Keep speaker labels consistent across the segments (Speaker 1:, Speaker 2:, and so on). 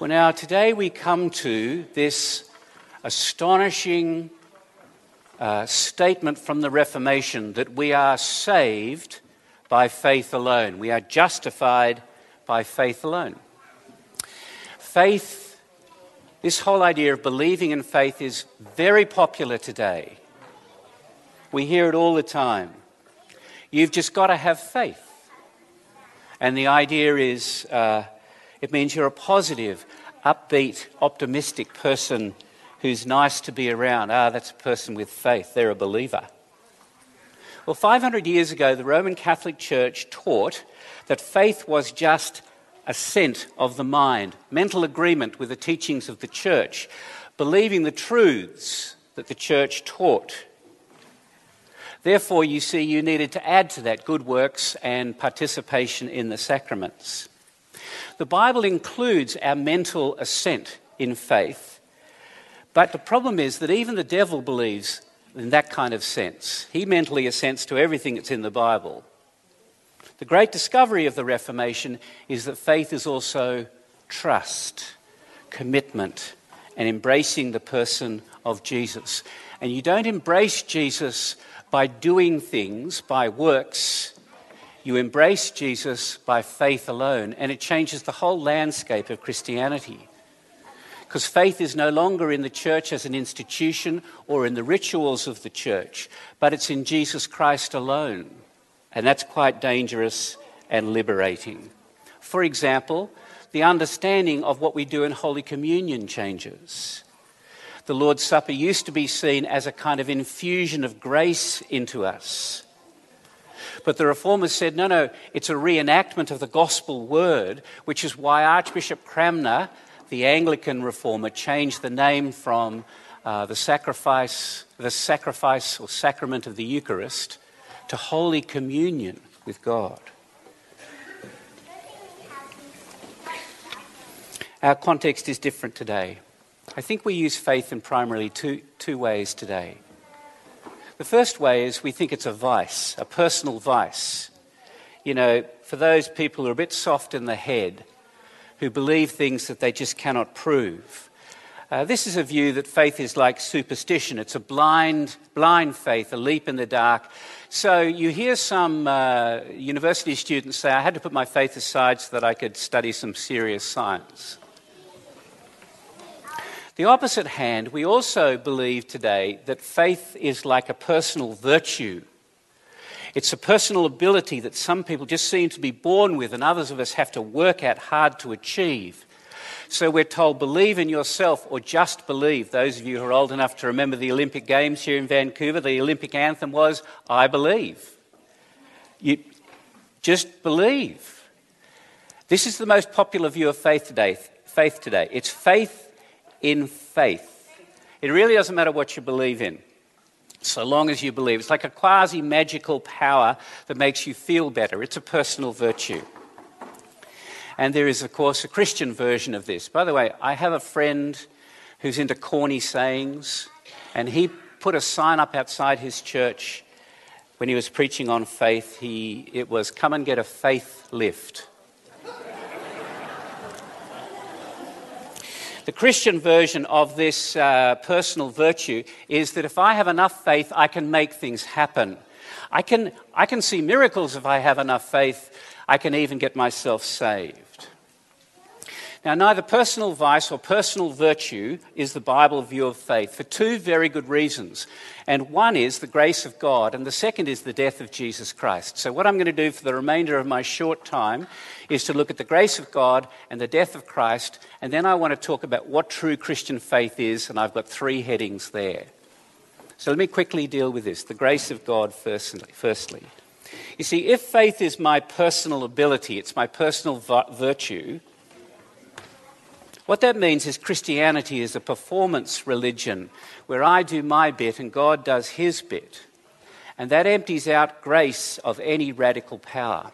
Speaker 1: Well, now, today we come to this astonishing uh, statement from the Reformation that we are saved by faith alone. We are justified by faith alone. Faith, this whole idea of believing in faith is very popular today. We hear it all the time. You've just got to have faith. And the idea is uh, it means you're a positive, upbeat, optimistic person who's nice to be around. Ah, that's a person with faith. They're a believer. Well, 500 years ago, the Roman Catholic Church taught that faith was just assent of the mind, mental agreement with the teachings of the church, believing the truths that the church taught. Therefore, you see, you needed to add to that good works and participation in the sacraments. The Bible includes our mental assent in faith, but the problem is that even the devil believes in that kind of sense. He mentally assents to everything that's in the Bible. The great discovery of the Reformation is that faith is also trust, commitment, and embracing the person of Jesus. And you don't embrace Jesus by doing things, by works, you embrace Jesus by faith alone, and it changes the whole landscape of Christianity. Because faith is no longer in the church as an institution or in the rituals of the church, but it's in Jesus Christ alone. And that's quite dangerous and liberating. For example, the understanding of what we do in Holy Communion changes. The Lord's Supper used to be seen as a kind of infusion of grace into us. But the reformers said, no, no, it's a reenactment of the gospel word, which is why Archbishop Cranmer, the Anglican reformer, changed the name from uh, the sacrifice, the sacrifice or sacrament of the Eucharist to Holy Communion with God. Our context is different today. I think we use faith in primarily two, two ways today. The first way is we think it's a vice, a personal vice. You know, for those people who are a bit soft in the head, who believe things that they just cannot prove. Uh, this is a view that faith is like superstition. It's a blind, blind faith, a leap in the dark. So you hear some uh, university students say, I had to put my faith aside so that I could study some serious science. The opposite hand, we also believe today that faith is like a personal virtue. It's a personal ability that some people just seem to be born with, and others of us have to work at hard to achieve. So we're told, believe in yourself or just believe. Those of you who are old enough to remember the Olympic Games here in Vancouver, the Olympic anthem was, I believe. You just believe. This is the most popular view of faith today. Faith today. It's faith in faith. It really doesn't matter what you believe in, so long as you believe. It's like a quasi magical power that makes you feel better. It's a personal virtue. And there is, of course, a Christian version of this. By the way, I have a friend who's into corny sayings, and he put a sign up outside his church when he was preaching on faith. He, it was, Come and get a faith lift. The Christian version of this uh, personal virtue is that if I have enough faith, I can make things happen. I can, I can see miracles if I have enough faith. I can even get myself saved. Now, neither personal vice or personal virtue is the Bible view of faith for two very good reasons. And one is the grace of God, and the second is the death of Jesus Christ. So, what I'm going to do for the remainder of my short time is to look at the grace of God and the death of Christ, and then I want to talk about what true Christian faith is, and I've got three headings there. So, let me quickly deal with this the grace of God, firstly. You see, if faith is my personal ability, it's my personal virtue, what that means is Christianity is a performance religion where I do my bit and God does his bit. And that empties out grace of any radical power.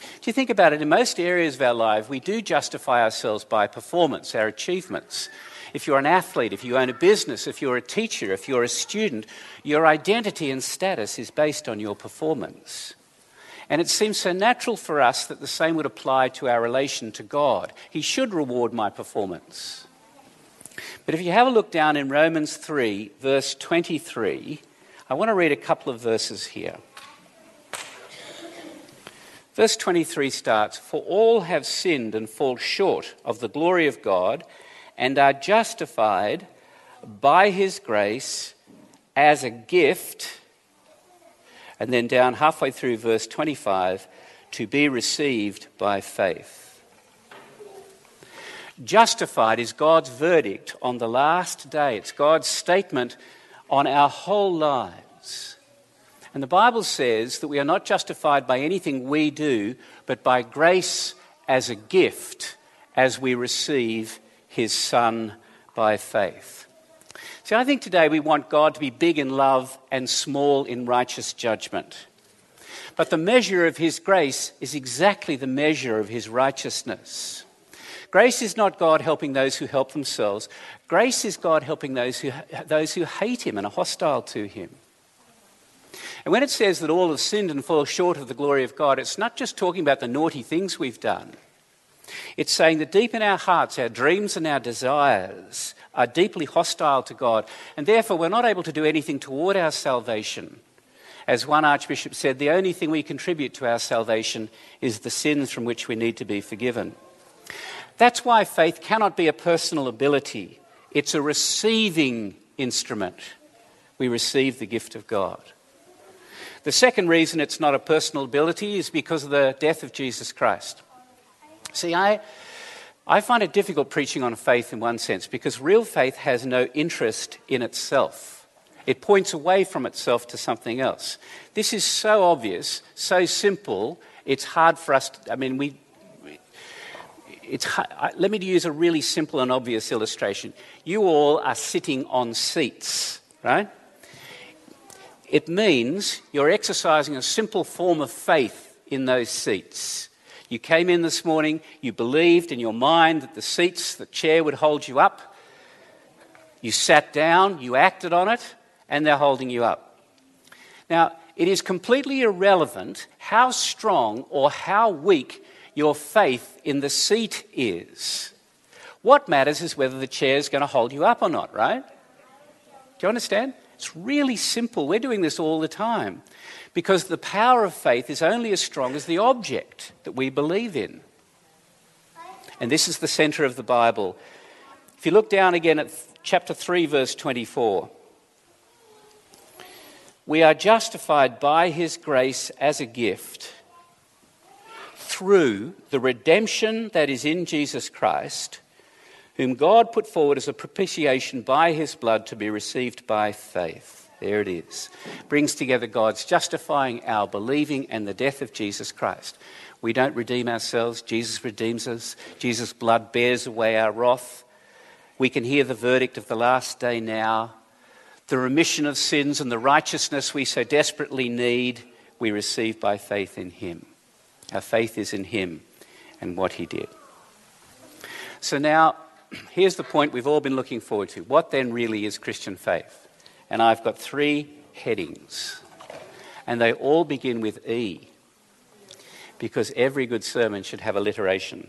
Speaker 1: Do you think about it? In most areas of our life, we do justify ourselves by performance, our achievements. If you're an athlete, if you own a business, if you're a teacher, if you're a student, your identity and status is based on your performance. And it seems so natural for us that the same would apply to our relation to God. He should reward my performance. But if you have a look down in Romans 3, verse 23, I want to read a couple of verses here. Verse 23 starts For all have sinned and fall short of the glory of God and are justified by his grace as a gift and then down halfway through verse 25, to be received by faith. Justified is God's verdict on the last day. It's God's statement on our whole lives. And the Bible says that we are not justified by anything we do, but by grace as a gift as we receive His Son by faith. See, I think today we want God to be big in love and small in righteous judgment. But the measure of His grace is exactly the measure of His righteousness. Grace is not God helping those who help themselves. Grace is God helping those who, those who hate Him and are hostile to Him. And when it says that all have sinned and fall short of the glory of God, it's not just talking about the naughty things we've done. It's saying that deep in our hearts, our dreams and our desires are deeply hostile to God, and therefore we're not able to do anything toward our salvation. As one archbishop said, the only thing we contribute to our salvation is the sins from which we need to be forgiven. That's why faith cannot be a personal ability, it's a receiving instrument. We receive the gift of God. The second reason it's not a personal ability is because of the death of Jesus Christ. See, I, I find it difficult preaching on faith in one sense because real faith has no interest in itself. It points away from itself to something else. This is so obvious, so simple, it's hard for us to, I mean, we, it's, let me use a really simple and obvious illustration. You all are sitting on seats, right? It means you're exercising a simple form of faith in those seats. You came in this morning, you believed in your mind that the seats, the chair would hold you up. You sat down, you acted on it, and they're holding you up. Now, it is completely irrelevant how strong or how weak your faith in the seat is. What matters is whether the chair is going to hold you up or not, right? Do you understand? It's really simple. We're doing this all the time because the power of faith is only as strong as the object that we believe in. And this is the center of the Bible. If you look down again at chapter 3, verse 24, we are justified by his grace as a gift through the redemption that is in Jesus Christ, whom God put forward as a propitiation by his blood to be received by faith. There it is. Brings together God's justifying, our believing, and the death of Jesus Christ. We don't redeem ourselves, Jesus redeems us. Jesus' blood bears away our wrath. We can hear the verdict of the last day now. The remission of sins and the righteousness we so desperately need, we receive by faith in Him. Our faith is in Him and what He did. So now, here's the point we've all been looking forward to. What then really is Christian faith? And I've got three headings. And they all begin with E, because every good sermon should have alliteration.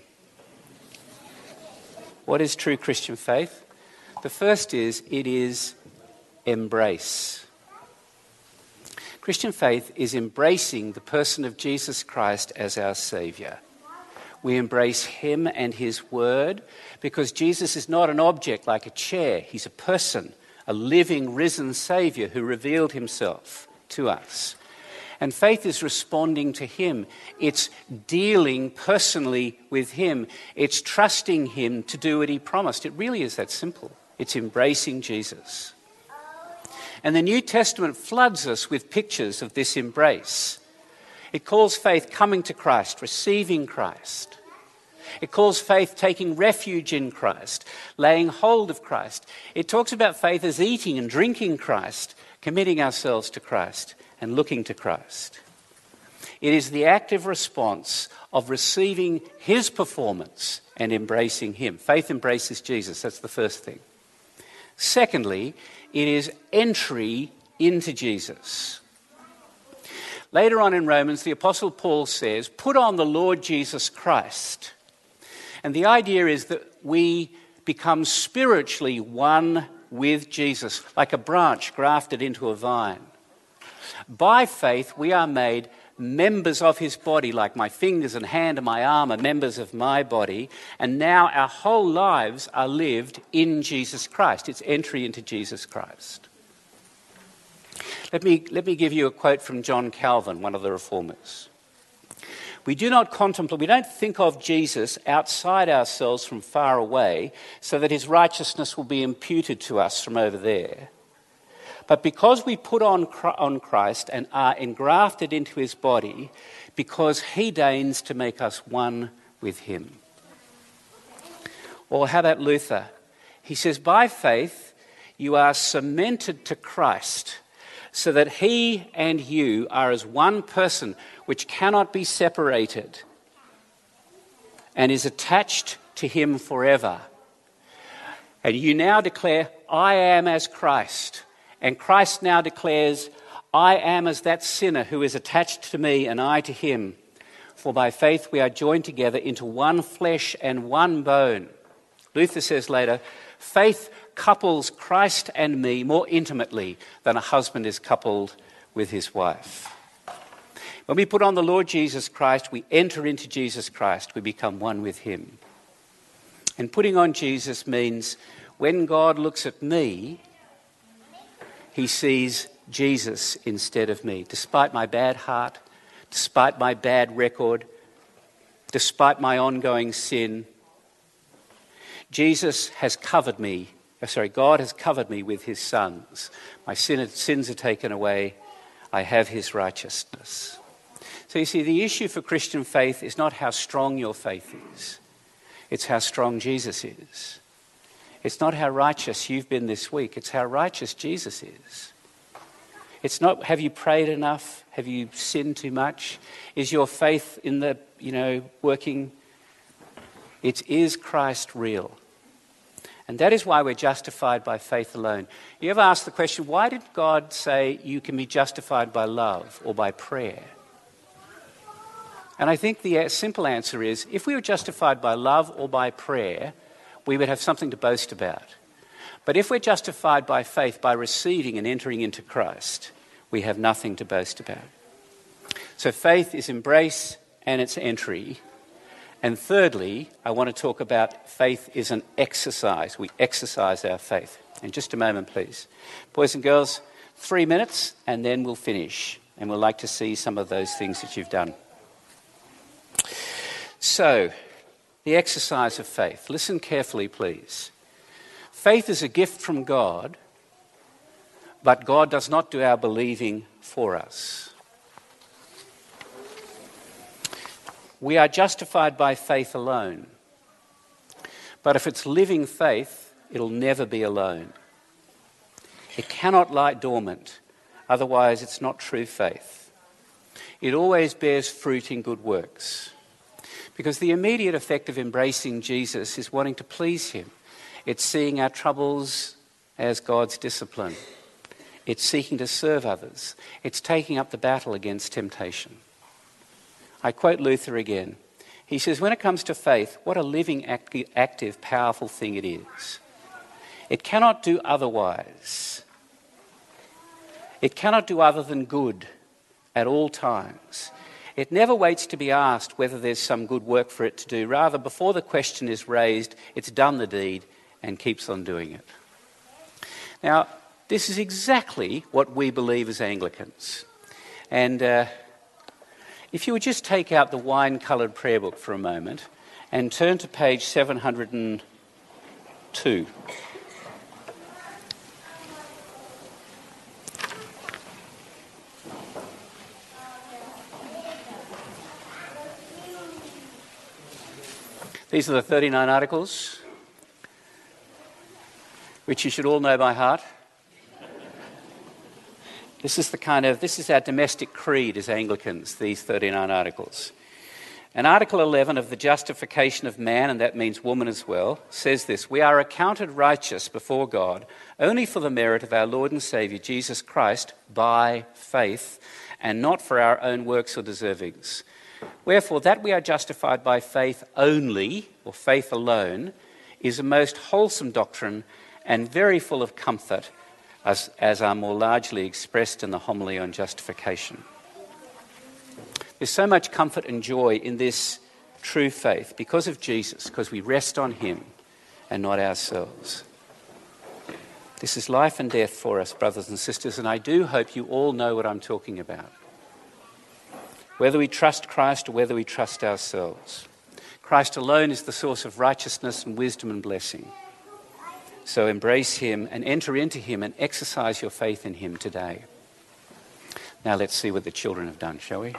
Speaker 1: What is true Christian faith? The first is it is embrace. Christian faith is embracing the person of Jesus Christ as our Saviour. We embrace Him and His Word because Jesus is not an object like a chair, He's a person a living, risen Saviour who revealed himself to us. And faith is responding to Him. It's dealing personally with Him. It's trusting Him to do what He promised. It really is that simple. It's embracing Jesus. And the New Testament floods us with pictures of this embrace. It calls faith coming to Christ, receiving Christ. It calls faith taking refuge in Christ, laying hold of Christ. It talks about faith as eating and drinking Christ, committing ourselves to Christ and looking to Christ. It is the active response of receiving His performance and embracing Him. Faith embraces Jesus. That's the first thing. Secondly, it is entry into Jesus. Later on in Romans, the Apostle Paul says, Put on the Lord Jesus Christ. And the idea is that we become spiritually one with Jesus, like a branch grafted into a vine. By faith, we are made members of his body, like my fingers and hand and my arm are members of my body. And now our whole lives are lived in Jesus Christ. It's entry into Jesus Christ. Let me, let me give you a quote from John Calvin, one of the reformers. We do not contemplate, we don't think of Jesus outside ourselves from far away so that his righteousness will be imputed to us from over there. But because we put on, on Christ and are engrafted into his body, because he deigns to make us one with him. Or how about Luther? He says, By faith, you are cemented to Christ, so that he and you are as one person which cannot be separated and is attached to him forever. And you now declare, I am as Christ. And Christ now declares, I am as that sinner who is attached to me and I to him. For by faith we are joined together into one flesh and one bone. Luther says later, faith couples Christ and me more intimately than a husband is coupled with his wife. When we put on the Lord Jesus Christ, we enter into Jesus Christ, we become one with him. And putting on Jesus means when God looks at me, he sees Jesus instead of me. Despite my bad heart, despite my bad record, despite my ongoing sin, Jesus has covered me. Oh, sorry, God has covered me with his sons. My sin, sins are taken away. I have his righteousness. So you see, the issue for Christian faith is not how strong your faith is, it's how strong Jesus is. It's not how righteous you've been this week, it's how righteous Jesus is. It's not have you prayed enough? Have you sinned too much? Is your faith in the, you know, working? It is Christ real. And that is why we're justified by faith alone. You ever ask the question, why did God say you can be justified by love or by prayer? And I think the uh, simple answer is if we were justified by love or by prayer, we would have something to boast about. But if we're justified by faith, by receiving and entering into Christ, we have nothing to boast about. So faith is embrace and it's entry. And thirdly, I want to talk about faith is an exercise. We exercise our faith. In just a moment, please. Boys and girls, three minutes and then we'll finish. And we'd like to see some of those things that you've done. So, the exercise of faith. Listen carefully, please. Faith is a gift from God, but God does not do our believing for us. We are justified by faith alone. But if it's living faith, it'll never be alone. It cannot lie dormant, otherwise, it's not true faith. It always bears fruit in good works. Because the immediate effect of embracing Jesus is wanting to please Him. It's seeing our troubles as God's discipline. It's seeking to serve others. It's taking up the battle against temptation. I quote Luther again. He says, When it comes to faith, what a living, active, powerful thing it is. It cannot do otherwise. It cannot do other than good at all times. It never waits to be asked whether there's some good work for it to do. Rather, before the question is raised, it's done the deed and keeps on doing it. Now, this is exactly what we believe as Anglicans. And uh, if you would just take out the wine coloured prayer book for a moment and turn to page 702. These are the 39 articles, which you should all know by heart. This is the kind of, this is our domestic creed as Anglicans, these 39 articles. And Article 11 of the justification of man, and that means woman as well, says this We are accounted righteous before God only for the merit of our Lord and Saviour Jesus Christ by faith and not for our own works or deservings. Wherefore, that we are justified by faith only, or faith alone, is a most wholesome doctrine and very full of comfort, as, as are more largely expressed in the homily on justification. There's so much comfort and joy in this true faith because of Jesus, because we rest on Him and not ourselves. This is life and death for us, brothers and sisters, and I do hope you all know what I'm talking about. Whether we trust Christ or whether we trust ourselves, Christ alone is the source of righteousness and wisdom and blessing. So embrace Him and enter into Him and exercise your faith in Him today. Now let's see what the children have done, shall we?